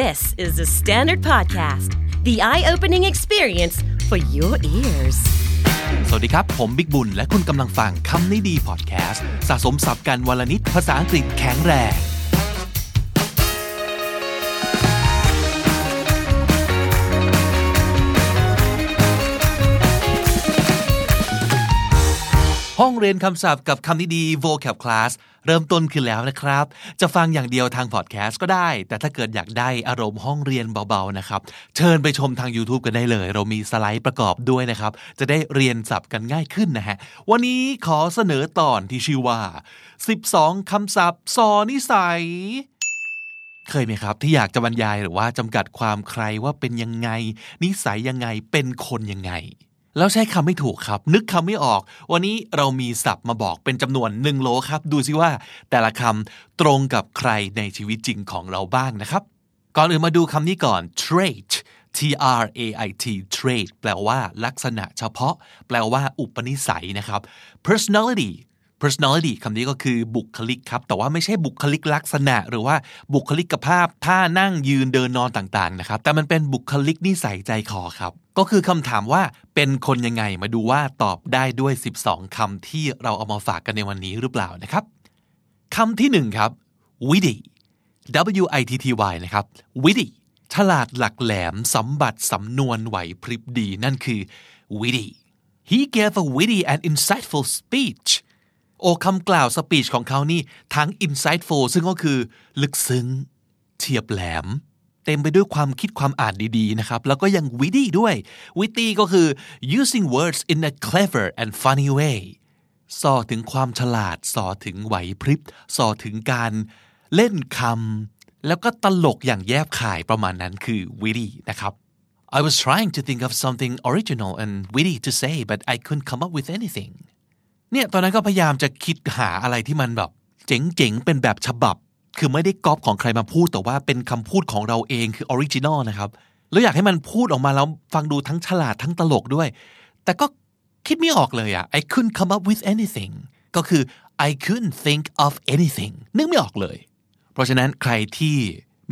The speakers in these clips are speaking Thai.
This is the Standard Podcast, the eye opening experience for your ears. สวัสดีครับ ผมบิกบุญ และคุณกำลังฟังคำนี้ดีพอดแคสต์สะสมสับกันวลนิดภาษาอังกฤษแข็งแรง ห้องเรียนคำศัพท์กับคำนี้ดี vocab class เริ่มต้นขึ้นแล้วนะครับ จะฟังอย่างเดียวทางพอดแคสต์ก็ได้ แต่ถ้าเกิดอยากได้อารมณ์ห้องเรียนเบาๆนะครับ เชิญไปชมทาง YouTube กันได้เลย เรามีสไลด์ประกอบด้วยนะครับ จะได้เรียนศัพท์กันง่ายขึ้นนะฮะ วันนี้ขอเสนอตอนที่ชื่อว่า 12 คำศัพท์สอนิสัยเคยไหมครับ ที่อยากจะบรรยายหรือว่าจำกัดความใครว่าเป็นยังไง นิสัยยังไงเป็นคนยังไง แล้วใช้คำไม่ถูกครับ นึกคำไม่ออก วันนี้เรามีศัพท์มาบอกเป็นจำนวนหนึ่งโลครับ ดูซิว่าแต่ละคำตรงกับใครในชีวิตจริงของเราบ้างนะครับ ก่อนอื่นมาดูคำนี้ก่อน trait T R A I T trait แปลว่าลักษณะเฉพาะ แปลว่าอุปนิสัยนะครับ personality personality คำนี้ก็คือบุคลิกครับ แต่ว่าไม่ใช่บุคลิกลักษณะ หรือว่าบุคลิกภาพท่านั่งยืนเดินนอนต่างๆนะครับ แต่มันเป็นบุคลิกนิสัยใจคอครับ ก็คือคำถามว่าเป็นคนยังไงมาดูว่าตอบได้ด้วย 12คำที่เราเอามาฝากกันในวันนี้หรือเปล่านะครับคำที่หนึ่งครับ witty W I T T Y นะครับ witty ฉลาดหลักแหลมสมบัติสำนวนไหวพริบดีนั่นคือ witty he gave a witty and insightful speech โอคำกล่าวสปีชของเขานี่ทั้ง insightful ซึ่งก็คือ ลึกซึ้ง เฉียบแหลม เต็มไปด้วยความคิดความอ่านดีๆนะครับ แล้วก็ยัง witty ด้วย witty ก็คือ using words in a clever and funny way ส่อถึงความฉลาดส่อถึงไหวพริบส่อถึงการเล่นคำแล้วก็ตลกอย่างแยบขายประมาณนั้นคือ witty นะครับ I was trying to think of something original and witty to say but I couldn't come up with anything เนี่ยตอนนั้นก็พยายามจะคิดหาอะไรที่มันแบบ เจ๋งๆ เป็นแบบฉบับ คือไม่ได้ก๊อปของใครมาพูดแต่ว่าเป็นคำพูดของเราเองคือ original นะครับ แล้วอยากให้มันพูดออกมาแล้วฟังดูทั้งฉลาดทั้งตลกด้วย แต่ก็คิดไม่ออกเลยอะ I couldn't come up with anything ก็คือ I couldn't think of anything นึกไม่ออกเลย เพราะฉะนั้นใครที่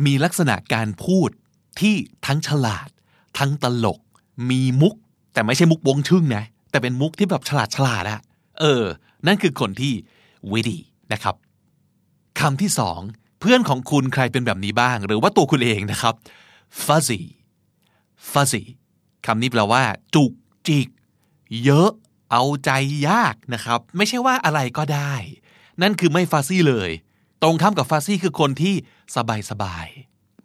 มีลักษณะการพูดที่ทั้งฉลาด ทั้งตลก มีมุก แต่ไม่ใช่มุกวงชึ่งนะ แต่เป็นมุกที่แบบฉลาดฉลาดอะ เออ นั่นคือคนที่ witty นะครับคำที่สองเพื่อนของคุณใครเป็นแบบนี้บ้าง หรือว่าตัวคุณเองนะครับ fuzzy fuzzy คำนี้แปลว่า จุกจิก เยอะ เอาใจยากนะครับ ไม่ใช่ว่าอะไรก็ได้ นั่นคือไม่ฟาซี่เลย ตรงข้ามกับฟาซี่คือคนที่สบายสบาย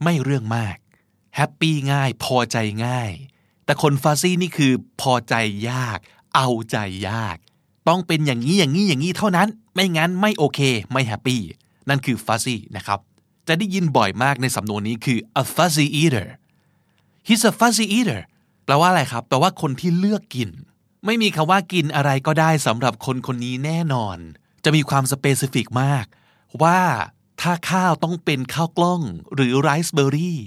ไม่เรื่องมากhappy ง่าย พอใจง่าย แต่คน fussy นี่คือพอใจยาก เอาใจยาก ต้องเป็นอย่างนี้อย่างนี้อย่างนี้เท่านั้น ไม่งั้นไม่โอเคไม่แฮปปี้นั่นคือ fuzzy นะครับ จะได้ยินบ่อยมากในสำนวนนี้คือ a fussy eater he's a fussy eater แปลว่าอะไรครับ แปลว่าคนที่เลือกกิน ไม่มีคำว่ากินอะไรก็ได้สำหรับคนคนนี้แน่นอน จะมีความ specific มาก ว่าถ้าข้าวต้องเป็นข้าวกล้องหรือไรซ์เบอร์รี่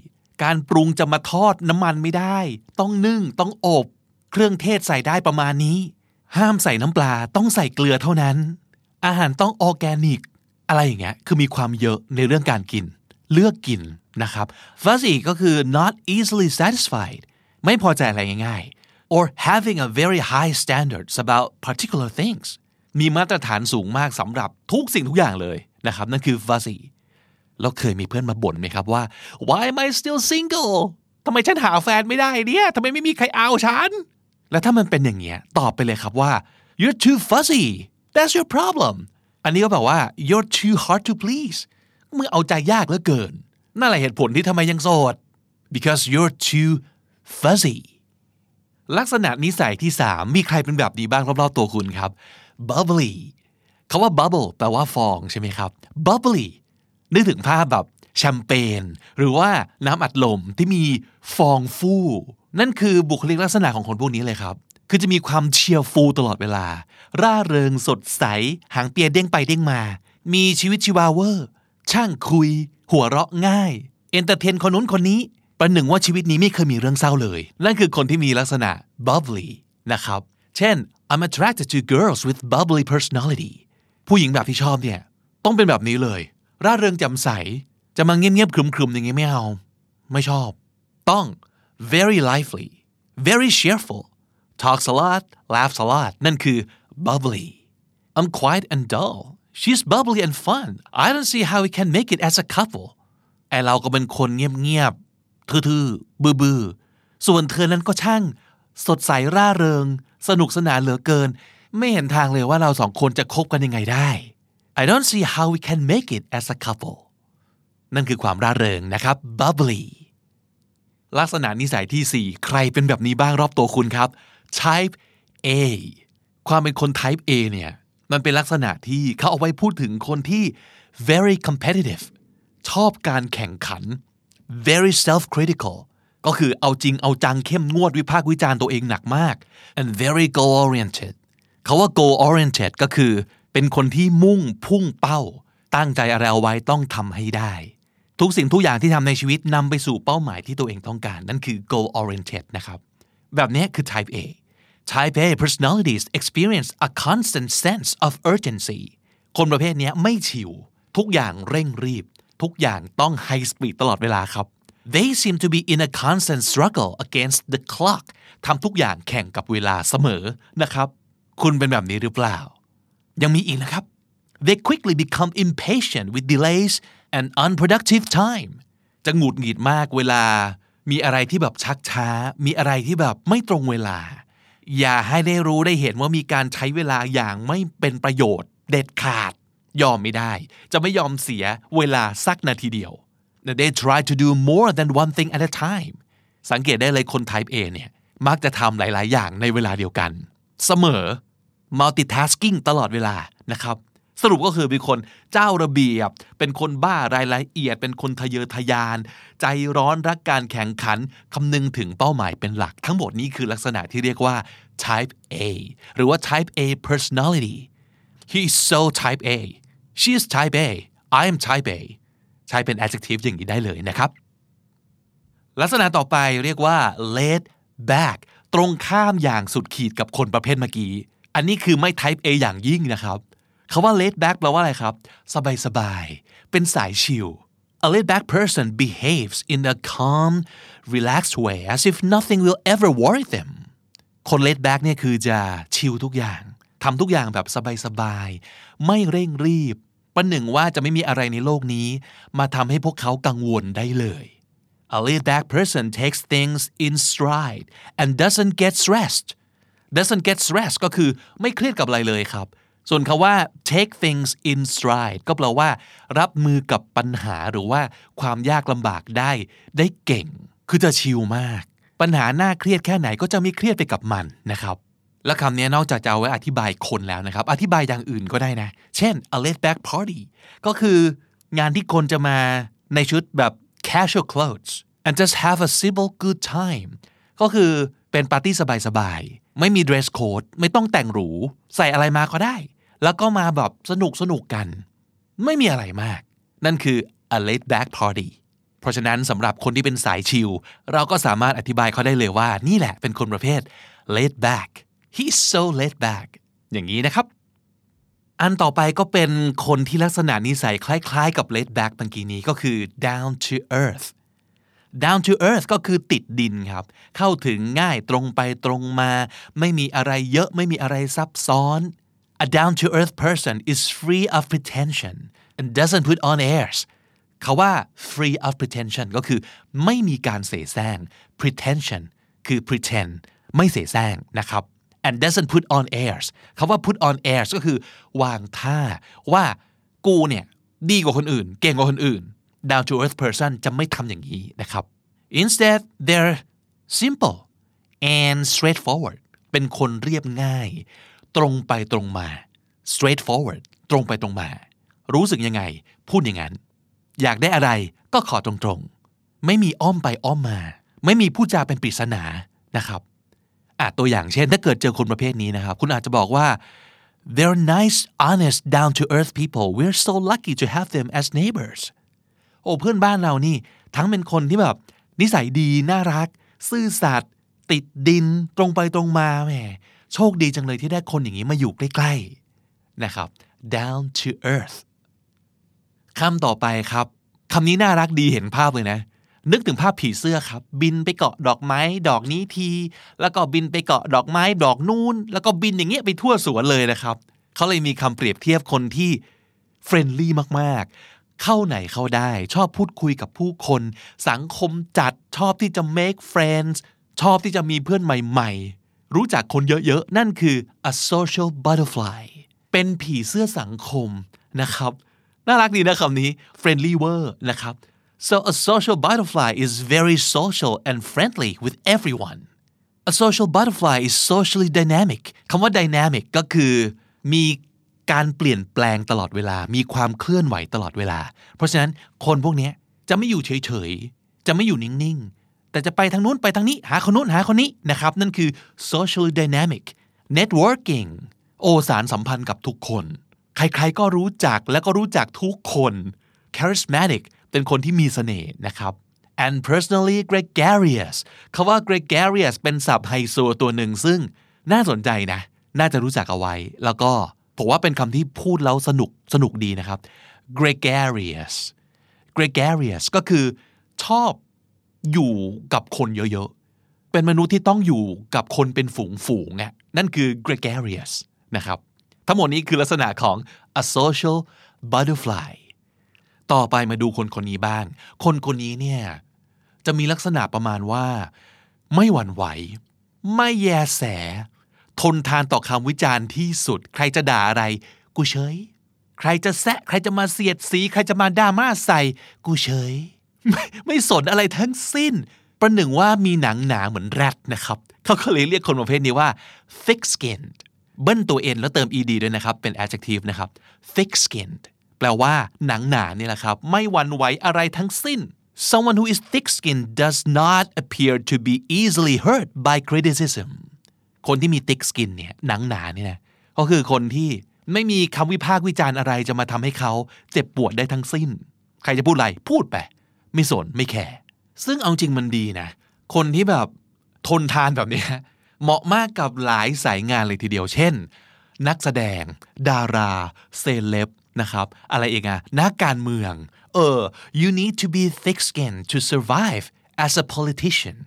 การปรุงจะมาทอดน้ำมันไม่ได้ ต้องนึ่งต้องอบ เครื่องเทศใส่ได้ประมาณนี้ ห้ามใส่น้ำปลาต้องใส่เกลือเท่านั้น อาหารต้องออแกนิก อะไรอย่างเงี้ยคือมีความเยอะในเรื่องการกิน เลือกกินนะครับ fuzzy ก็คือ not easily satisfied ไม่พอใจอะไรง่ายๆ or having a very high standards about particular things มีมาตรฐานสูงมากสำหรับทุกสิ่งทุกอย่างเลยนะครับ นั่นคือ fuzzy แล้วเคยมีเพื่อนมาบ่นไหมครับว่า why am I still single ทำไมฉันหาแฟนไม่ได้เนี่ยทำไมไม่มีใครเอาฉัน แล้วถ้ามันเป็นอย่างเงี้ยตอบไปเลยครับว่า you're too fuzzy that's your problem อันนี้ก็แบบว่า you're too hard to please มึงเอาใจยากเหลือเกิน นั่นแหละเหตุผลที่ทำไมยังโสด because you're too fuzzy ลักษณะนิสัยที่สามมีใครเป็นแบบนี้บ้างรอบๆตัวคุณครับ bubbly คาว่า bubble แปลว่าฟองใช่ไหมครับ bubbly นึกถึงภาพแบบแชมเปญหรือว่าน้ำอัดลมที่มีฟองฟู่ นั่นคือบุคลิกลักษณะของคนพวกนี้เลยครับ คือจะมีความเชียร์ฟูตลอดเวลา ร่าเริงสดใส หางเปียเด้งไปเด้งมา มีชีวิตชีวาเวอร์ ช่างคุย หัวเราะง่าย entertain คนนู้นคนนี้ ประหนึ่งว่าชีวิตนี้ไม่เคยมีเรื่องเศร้าเลย นั่นคือคนที่มีลักษณะ bubbly นะครับ เช่น I'm attracted to girls with bubbly personality ผู้หญิงแบบที่ชอบเนี่ย ต้องเป็นแบบนี้เลย ร่าเริงแจ่มใส จะมาเงียบๆครึมๆอย่างงี้ไม่เอา ไม่ชอบ ต้อง very lively very cheerful talks a lot laughs a lot นั่นคือ bubbly I'm quiet and dull she's bubbly and fun I don't see how we can make it as a couple ไอเราก็เป็นคนเงียบๆทื่อๆบื้อๆส่วนเธอนั้นก็ช่าง สดใสร่าเริง สนุกสนานเหลือเกิน ไม่เห็นทางเลยว่าเราสองคนจะคบกันยังไงได้ I don't see how we can make it as a couple นั่นคือความร่าเริงนะครับ bubbly ลักษณะนิสัยที่ 4 ใครเป็นแบบนี้บ้างรอบตัวคุณครับ type A ความเป็นคน type A เนี่ยมันเป็นลักษณะที่เขาเอาไว้พูดถึงคนที่ very competitive ชอบการแข่งขัน very self critical ก็คือเอาจริงเอาจังเข้มงวดวิพากษ์วิจารณ์ตัวเองหนักมาก and very goal oriented เขาว่า goal oriented ก็คือ เป็นคนที่มุ่งพุ่งเป้า ตั้งใจอะไรเอาไว้ต้องทำให้ได้ ทุกสิ่งทุกอย่างที่ทำในชีวิตนำไปสู่เป้าหมายที่ตัวเองต้องการ นั่นคือ goal oriented นะครับ แบบนี้คือ type A type A personalities experience a constant sense of urgency คนประเภทนี้ไม่ชิว ทุกอย่างเร่งรีบ ทุกอย่างต้อง high speed ตลอดเวลาครับ they seem to be in a constant struggle against the clock ทำทุกอย่างแข่งกับเวลาเสมอนะครับ คุณเป็นแบบนี้หรือเปล่า ยังมีอีกนะครับ they quickly become impatient with delays and unproductive time จะหงุดหงิดมากเวลา มีอะไรที่แบบชักช้า มีอะไรที่แบบไม่ตรงเวลา อย่าให้ได้รู้ได้เห็นว่ามีการใช้เวลาอย่างไม่เป็นประโยชน์ เด็ดขาด ยอมไม่ได้ จะไม่ยอมเสียเวลาสักนาทีเดียว they try to do more than one thing at a time สังเกตได้เลยคน type A เนี่ยมักจะทำหลาย ๆ อย่างในเวลาเดียวกัน เสมอ multitasking ตลอดเวลานะครับ สรุปก็คือเป็นคนเจ้าระเบียบ เป็นคนบ้ารายละเอียด เป็นคนทะเยอทะยาน ใจร้อนรักการแข่งขันคำนึงถึงเป้าหมายเป็นหลัก ทั้งหมดนี้คือลักษณะที่เรียกว่า type A หรือว่า type A personality he is so type A she is type A I am type A ใช้เป็น adjective อย่างนี้ได้เลยนะครับ ลักษณะต่อไปเรียกว่า laid back ตรงข้ามอย่างสุดขีดกับคนประเภทเมื่อกี้ อันนี้คือไม่ type A อย่างยิ่งนะครับ คาว่า laid back แปลว่าอะไรครับ สบายสบายเป็นสายชิล A laid back person behaves in a calm relaxed way as if nothing will ever worry them คน laid back เนี่ยคือจะชิลทุกอย่างทำทุกอย่างแบบสบายๆ ไม่เร่งรีบ ประหนึ่งว่าจะไม่มีอะไรในโลกนี้ มาทำให้พวกเขากังวลได้เลย A laid back person takes things in stride and doesn't get stressed doesn't get stressed ก็คือไม่เครียดกับอะไรเลยครับ ส่วนคาว่า take things in stride ก็แปลว่า รับมือกับปัญหาหรือว่าความยากลำบากได้ ได้เก่ง คือจะชิลมาก ปัญหาหน้าเครียดแค่ไหนก็จะไม่เครียดไปกับมันนะครับ และคำนี้นอกจากจะเอาไว้อธิบายคนแล้วนะครับ อธิบายอย่างอื่นก็ได้นะ เช่น a laid back party ก็คืองานที่คนจะมาในชุดแบบ casual clothes and just have a simple good time ก็คือเป็นปาร์ตี้สบายๆ ไม่มี dress code ไม่ต้องแต่งหรู ใส่อะไรมาก็ได้ แล้วก็มาแบบสนุกสนุกกัน ไม่มีอะไรมาก นั่นคือ a laid back party เพราะฉะนั้นสำหรับคนที่เป็นสายชิล เราก็สามารถอธิบายเขาได้เลยว่า นี่แหละเป็นคนประเภท laid back he's so laid back อย่างนี้นะครับ อันต่อไปก็เป็นคนที่ลักษณะนิสัยคล้ายๆ กับ laid back เมื่อกี้นี้ก็คือ down to earth down to earth ก็คือติดดินครับ เข้าถึงง่ายตรงไปตรงมา ไม่มีอะไรเยอะไม่มีอะไรซับซ้อน A down to earth person is free of pretension and doesn't put on airs เขาว่า free of pretension ก็คือไม่มีการเสแสร้ง pretension คือ pretend ไม่เสแสร้งนะครับ and doesn't put on airs คาว่า put on airs ก็คือ วางท่าว่ากูเนี่ยดีกว่าคนอื่น เก่งกว่าคนอื่น down to earth person จะไม่ทำอย่างนี้นะครับ instead they're simple and straightforward เป็นคนเรียบง่าย ตรงไปตรงมา straightforward ตรงไปตรงมา รู้สึกยังไง พูดอย่างนั้น อยากได้อะไรก็ขอตรงๆ ไม่มีอ้อมไปอ้อมมา ไม่มีผู้จาเป็นปริศนานะครับอะตัวอย่างเช่น ถ้าเกิดเจอคนประเภทนี้นะครับ คุณอาจจะบอกว่า they're nice honest down to earth people we're so lucky to have them as neighbors โอ้เพื่อนบ้านเรานี่ ทั้งเป็นคนที่แบบ นิสัยดีน่ารัก ซื่อสัตย์ติดดินตรงไปตรงมาแหมโชคดีจังเลยที่ได้คนอย่างนี้มาอยู่ใกล้ๆนะครับ down to earth คำต่อไปครับคำนี้น่ารักดีเห็นภาพเลยนะ นึกถึงภาพผีเสื้อครับ บินไปเกาะดอกไม้ ดอกนี้ที แล้วก็บินไปเกาะดอกไม้ ดอกนู้นแล้วก็บินอย่างเงี้ยไปทั่วสวนเลยนะครับเขาเลยมีคำเปรียบเทียบคนที่ friendly มากๆ เข้าไหนเข้าได้ ชอบพูดคุยกับผู้คน สังคมจัดชอบที่จะ make friends ชอบที่จะมีเพื่อนใหม่ๆ รู้จักคนเยอะๆ นั่นคือ a social butterfly เป็นผีเสื้อสังคมนะครับ น่ารักดีนะคำนี้ friendly word นะครับ so a social butterfly is very social and friendly with everyone a social butterfly is socially dynamic คำว่า dynamic ก็คือมี การเปลี่ยนแปลงตลอดเวลา มีความเคลื่อนไหวตลอดเวลา เพราะฉะนั้นคนพวกนี้จะไม่อยู่เฉยๆ จะไม่อยู่นิ่งๆ แต่จะไปทางนู้นไปทางนี้ หาคนนู้นหาคนนี้นะครับ นั่นคือ social dynamic networking โอสารสัมพันธ์กับทุกคน ใครๆก็รู้จักและก็รู้จักทุกคน charismatic เป็นคนที่มีเสน่ห์นะครับ and personally gregarious คาว่า gregarious เป็นศัพท์ไฮโซตัวหนึ่งซึ่งน่าสนใจนะ น่าจะรู้จักเอาไว้ แล้วก็ ผมว่าเป็นคำที่พูดแล้วสนุกสนุกดีนะครับ gregarious gregarious ก็คือชอบอยู่กับคนเยอะๆ เป็นมนุษย์ที่ต้องอยู่กับคนเป็นฝูงฝูงอะนั่นคือ gregarious นะครับ ทั้งหมดนี้คือลักษณะของ a social butterfly ต่อไปมาดูคนคนนี้บ้าง คนคนนี้เนี่ยจะมีลักษณะประมาณว่า ไม่หวั่นไหว ไม่แยแส ทนทานต่อคำวิจารณ์ที่สุด ใครจะด่าอะไร กูเฉย ใครจะแซะใครจะมาเสียดสี ใครจะมาด่ามาใส่ กูเฉย ไม่ไม่สนอะไรทั้งสิ้น ประหนึ่งว่ามีหนังหนาเหมือนแรดนะครับ เขาก็เลยเรียกคนประเภทนี้ว่า thick skinned เบิ้ลตัว n แล้วเติม ed ด้วยนะครับ เป็น adjective นะครับ thick skinned แปลว่าหนังหนานี่แหละครับ ไม่หวั่นไหวอะไรทั้งสิ้น someone who is thick skinned does not appear to be easily hurt by criticism คนที่มี thick skin เนี่ยหนังหนาเนี่ยนะก็คือคนที่ไม่มีคำวิพากษ์วิจารณ์อะไรจะมาทำให้เขาเจ็บปวดได้ทั้งสิ้น ใครจะพูดอะไรพูดไปไม่สนไม่แคร์ซึ่งเอาจริงมันดีนะ คนที่แบบทนทานแบบนี้เหมาะมากกับหลายสายงานเลยทีเดียวเช่น นักแสดง ดาราเซเลบนะครับ อะไรเองอะนักการเมือง เออ you need to be thick-skinned to survive as a politician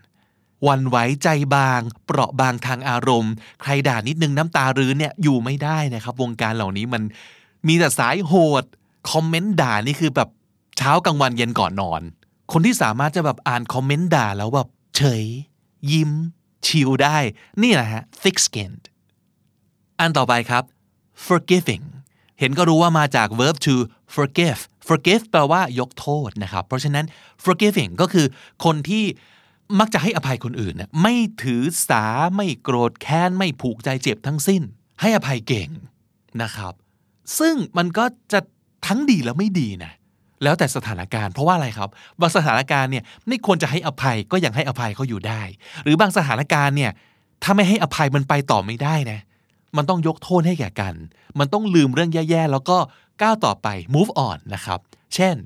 วันไหวใจบาง เปราะบางทางอารมณ์ ใครด่านิดนึงน้ำตารื้นเนี่ยอยู่ไม่ได้นะครับ วงการเหล่านี้มันมีแต่สายโหดคอมเมนต์ด่านี่คือแบบเช้ากลางวันเย็นก่อนนอน คนที่สามารถจะแบบอ่านคอมเมนต์ด่าแล้วแบบเฉย ยิ้ม ชิลได้ นี่แหละฮะ thick skinned อันต่อไปครับ forgiving เห็นก็รู้ว่ามาจาก verb to forgive forgive แปลว่ายกโทษนะครับ เพราะฉะนั้น forgiving ก็คือคนที่ มักจะให้อภัยคนอื่นไม่ถือสาไม่โกรธแค้นไม่ผูกใจเจ็บทั้งสิ้น ให้อภัยเก่งนะครับ ซึ่งมันก็จะทั้งดีและไม่ดีนะแล้วแต่สถานการณ์เพราะว่าอะไรครับ บางสถานการณ์เนี่ยไม่ควรจะให้อภัยก็ยังให้อภัยเขาอยู่ได้ หรือบางสถานการณ์เนี่ยถ้าไม่ให้อภัยมันไปต่อไม่ได้นะ มันต้องยกโทษให้แก่กัน มันต้องลืมเรื่องแย่ๆ แล้วก็ก้าวต่อไป move on นะครับ เช่น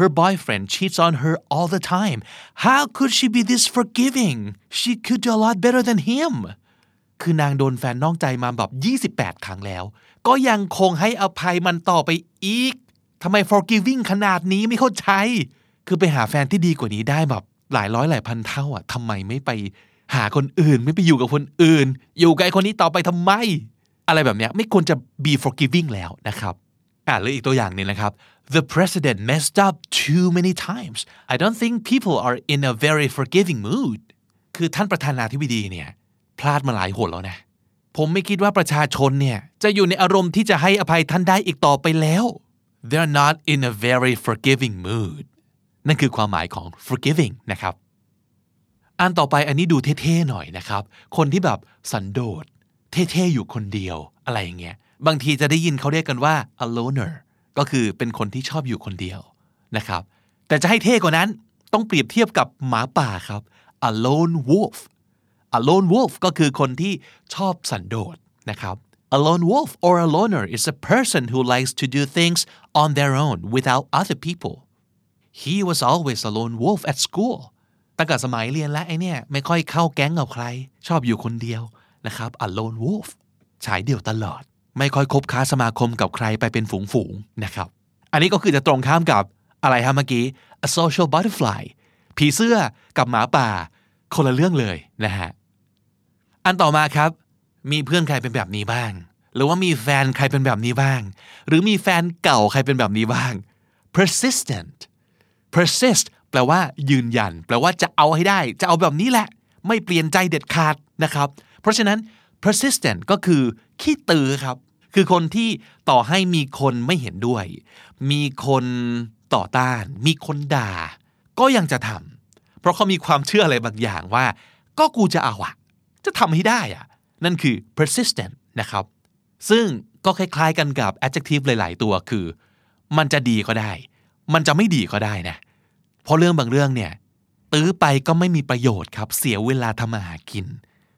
her boyfriend cheats on her all the time how could she be this forgiving she could do a lot better than him คือนางโดนแฟนนอกใจมาแบบ28 ครั้งแล้ว ก็ยังคงให้อภัยมันต่อไปอีกทำไม forgiving ขนาดนี้ไม่เข้าใจ คือไปหาแฟนที่ดีกว่านี้ได้แบบหลายร้อยหลายพันเท่าอะทำไมไม่ไปหาคนอื่นไม่ไปอยู่กับคนอื่น อยู่กับไอ้คนนี้ต่อไปทำไม อะไรแบบเนี้ยไม่ควรจะ be forgiving แล้วนะครับอ่าหรืออีกตัวอย่างหนึงนะครับ the president messed up too many times I don't think people are in a very forgiving mood คือท่านประธานาธิบดีเนี่ยพลาดมาหลายหนแล้วนะ ผมไม่คิดว่าประชาชนเนี่ยจะอยู่ในอารมณ์ที่จะให้อภัยท่านได้อีกต่อไปแล้ว they're not in a very forgiving mood นั่นคือความหมายของ forgiving นะครับ อันต่อไปอันนี้ดูเท่ๆหน่อยนะครับ คนที่แบบสันโดษเท่ๆอยู่คนเดียวอะไรอย่างเงี้ย บางทีจะได้ยินเขาเรียกกันว่า a loner ก็คือเป็นคนที่ชอบอยู่คนเดียวนะครับ แต่จะให้เท่กว่านั้นต้องเปรียบเทียบกับหมาป่าครับ a lone wolf a lone wolf ก็คือคนที่ชอบสันโดษนะครับ a lone wolf or a loner is a person who likes to do things on their own without other people he was always a lone wolf at school ตั้งแต่สมัยเรียนแล้วไอเนี่ยไม่ค่อยเข้าแก๊งกับใคร ชอบอยู่คนเดียวนะครับ a lone wolf ฉายเดี่ยวตลอด ไม่ค่อยคบค้าสมาคมกับใครไปเป็นฝูงๆนะครับ อันนี้ก็คือจะตรงข้ามกับอะไรฮะเมื่อกี้ a social butterfly ผีเสื้อกับหมาป่า คนละเรื่องเลยนะฮะ อันต่อมาครับ มีเพื่อนใครเป็นแบบนี้บ้าง หรือว่ามีแฟนใครเป็นแบบนี้บ้าง หรือมีแฟนเก่าใครเป็นแบบนี้บ้าง persistent persist แปลว่ายืนยัน แปลว่าจะเอาให้ได้ จะเอาแบบนี้แหละ ไม่เปลี่ยนใจเด็ดขาดนะครับ เพราะฉะนั้น persistent ก็คือขี้ตือครับ คือคนที่ต่อให้มีคนไม่เห็นด้วย มีคนต่อต้าน มีคนด่า ก็ยังจะทำเพราะเขามีความเชื่ออะไรบางอย่างว่า ก็กูจะเอาอะจะทำให้ได้อะนั่นคือ persistent นะครับ ซึ่งก็คล้ายๆกันกับ adjective หลาย ๆ ตัวคือ มันจะดีก็ได้ มันจะไม่ดีก็ได้นะ เพราะเรื่องบางเรื่องเนี่ย ตื้อไปก็ไม่มีประโยชน์ครับ เสียเวลาทำมาหากิน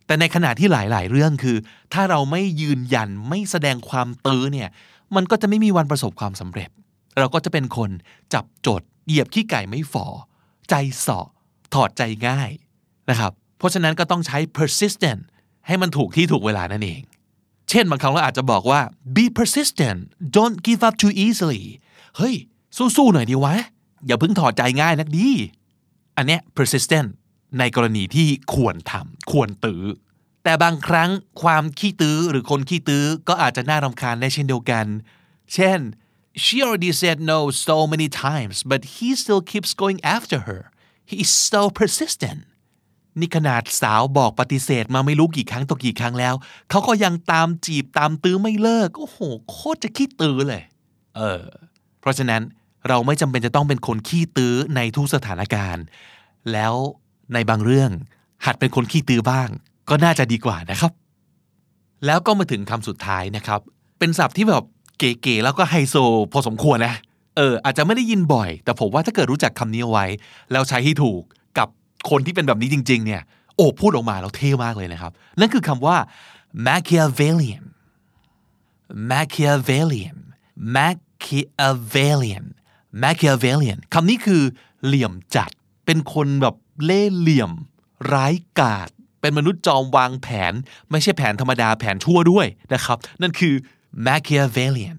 แต่ในขณะที่หลาย ๆ เรื่องคือ ถ้าเราไม่ยืนยันไม่แสดงความตื้อเนี่ย มันก็จะไม่มีวันประสบความสำเร็จ เราก็จะเป็นคนจับจดเหยียบขี้ไก่ไม่ฝ่อใจเสาะถอดใจง่ายนะครับ เพราะฉะนั้นก็ต้องใช้ persistent ให้มันถูกที่ถูกเวลานั่นเอง เช่นบางครั้งเราอาจจะบอกว่า be persistent don't give up too easily เฮ้ย สู้ ๆ หน่อยดีวะ อย่าเพิ่งถอดใจง่ายนักดี อันเนี้ย persistent ในกรณีที่ควรทำควรตื้อแต่บางครั้งความขี้ตื้อหรือคนขี้ตื้อก็อาจจะน่ารำคาญได้เช่นเดียวกัน เช่น she already said no so many times but he still keeps going after her he is so persistent นี่ขนาดสาวบอกปฏิเสธมาไม่รู้กี่ครั้งต่อกี่ครั้งแล้ว เขาก็ยังตามจีบตามตื้อไม่เลิก โอ้โห โคตรจะขี้ตื้อเลย เออ เพราะฉะนั้นเราไม่จำเป็นจะต้องเป็นคนขี้ตื้อในทุกสถานการณ์ แล้ว ในบางเรื่อง หัดเป็นคนขี้ตื้อบ้าง ก็น่าจะดีกว่านะครับ แล้วก็มาถึงคำสุดท้ายนะครับ เป็นศัพท์ที่แบบเก๋ๆแล้วก็ไฮโซ พอสมควรนะ เออ อาจจะไม่ได้ยินบ่อย แต่ผมว่าถ้าเกิดรู้จักคำนี้เอาไว้ แล้วใช้ให้ถูกกับคนที่เป็นแบบนี้จริง ๆ เนี่ย โอ้พูดออกมาแล้วเท่มากเลยนะครับ นั่นคือคำว่า Machiavellian Machiavellian Machiavellian Machiavellian คำนี้คือเหลี่ยมจัด เป็นคนแบบ เล่เหลี่ยม ร้ายกาจเป็นมนุษย์จอมวางแผน ไม่ใช่แผนธรรมดาแผนชั่วด้วยนะครับ นั่นคือ Machiavellian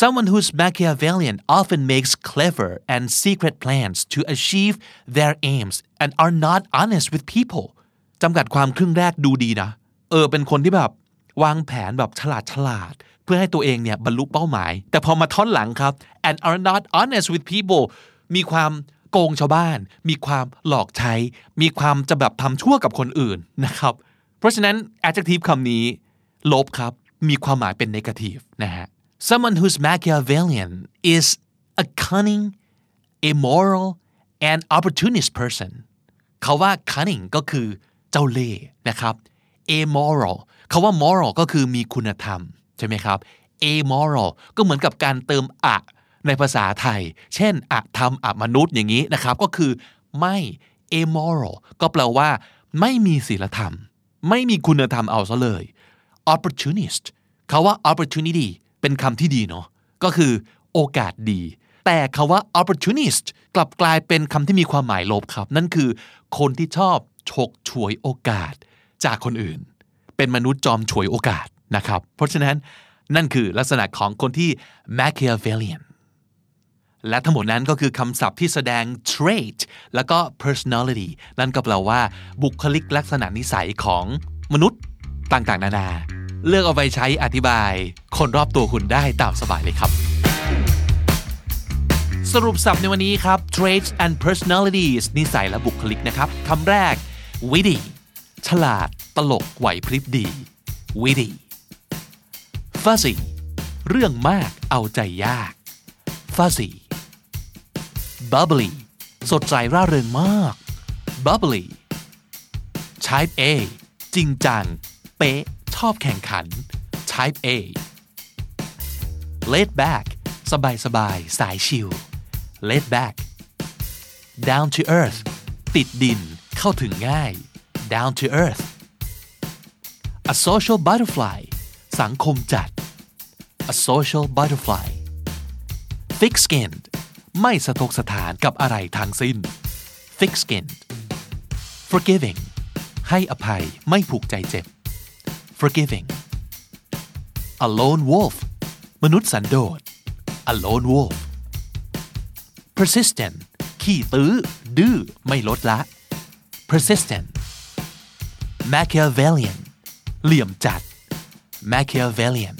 Someone who's Machiavellian often makes clever and secret plans to achieve their aims and are not honest with people จำกัดความครึ่งแรกดูดีนะ เออ เป็นคนที่แบบ วางแผนแบบฉลาดฉลาด เพื่อให้ตัวเองเนี่ยบรรลุเป้าหมาย แต่พอมาท่อนหลังครับ and are not honest with people มีความ โกงชาวบ้าน มีความหลอกใช้ มีความจะแบบทำชั่วกับคนอื่นนะครับ เพราะฉะนั้น adjective คำนี้ ลบครับ มีความหมายเป็น negative นะฮะ someone who's Machiavellian is a cunning immoral and opportunist person เขาว่า cunning ก็คือเจ้าเล่ห์นะครับ amoral เขาว่า moral ก็คือมีคุณธรรม ใช่ไหมครับ amoral ก็เหมือนกับการเติมอะ ในภาษาไทย เช่นอะธรรมอะมนุษย์อย่างนี้นะครับ ก็คือไม่ amoral ก็แปลว่า ไม่มีศีลธรรม ไม่มีคุณธรรมเอาซะเลย opportunist เขาว่า opportunity เป็นคำที่ดีเนาะก็คือโอกาสดี แต่คาว่า opportunist กลับกลายเป็นคำที่มีความหมายลบครับ นั่นคือ คนที่ชอบฉกฉวยโอกาสจากคนอื่น เป็นมนุษย์จอมฉวยโอกาสนะครับ เพราะฉะนั้นนั่นคือลักษณะของคนที่ Machiavellian และทั้งหมดนั้นก็คือคำศัพท์ที่แสดง trait แล้วก็ personality นั่นก็แปลว่า บุคลิกลักษณะนิสัยของมนุษย์ต่างๆ นานา เลือกเอาไปใช้อธิบาย คนรอบตัวคุณได้ตามสบายเลยครับ สรุปศัพท์ในวันนี้ครับ traits and personalities นิสัยและบุคลิกนะครับคำแรก witty ฉลาด ตลกไหวพริบดี witty fuzzy เรื่องมากเอาใจยาก fuzzy bubbly สดใสร่าเริงมาก bubbly type A จริงจัง เป๊ะ ชอบแข่งขัน type A laid back สบายสบายสายชิล laid back down to earth ติดดิน เข้าถึงง่าย down to earth a social butterfly สังคมจัด a social butterfly thick skinned ไม่สะทกสถานกับอะไรทางสิ้น thick skinned forgiving ให้อภัยไม่ผูกใจเจ็บ forgiving a lone wolf มนุษย์สันโดษ a lone wolf persistent ขี้ตื้อ ดื้อ ไม่ลดละ persistent Machiavellian เหลี่ยมจัด Machiavellian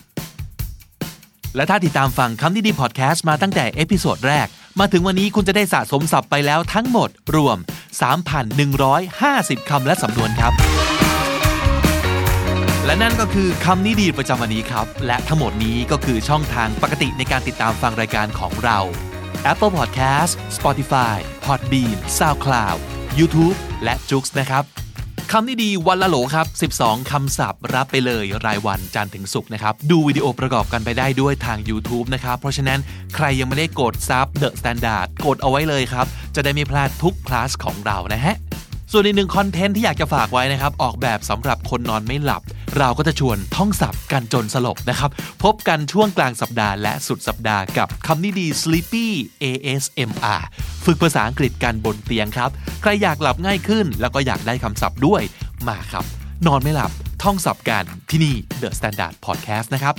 และถ้าติดตามฟังคำนี้ดีพอดแคสต์มาตั้งแต่ episode แรก มาถึงวันนี้คุณจะได้สะสมศัพท์ไปแล้วทั้งหมดรวม 3,150 คำและสำนวนครับ และนั่นก็คือคำนี้ดีประจำวันนี้ครับ และทั้งหมดนี้ก็คือช่องทางปกติในการติดตามฟังรายการของเรา Apple Podcast Spotify Podbean SoundCloud YouTube และ j o o x นะครับ คำนี้ดีวันละโหลครับ 12 คำศัพท์รับไปเลยรายวันจันทร์ถึงศุกร์นะครับ ดูวิดีโอประกอบกันไปได้ด้วยทาง YouTube นะครับ เพราะฉะนั้นใครยังไม่ได้กดซับ The Standard กดเอาไว้เลยครับ จะได้ไม่พลาดทุกคลาสของเรานะฮะ ส่วนอีกหนึ่งคอนเทนต์ที่อยากจะฝากไว้นะครับ ออกแบบสำหรับคนนอนไม่หลับ เราก็จะชวนท่องศัพท์กันจนสลบนะครับ พบกันช่วงกลางสัปดาห์และสุดสัปดาห์กับคำนี้ดี Sleepy ASMR ฝึกภาษาอังกฤษกันบนเตียงครับ ใครอยากหลับง่ายขึ้น แล้วก็อยากได้คำศัพท์ด้วย มาครับ นอนไม่หลับ ท่องศัพท์กันที่นี่ The Standard Podcast นะครับ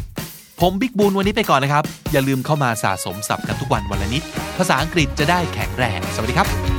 ผมบิ๊กบูลวันนี้ไปก่อนนะครับ อย่าลืมเข้ามาสะสมศัพท์กันทุกวันวันละนิด ภาษาอังกฤษจะได้แข็งแรง สวัสดีครับ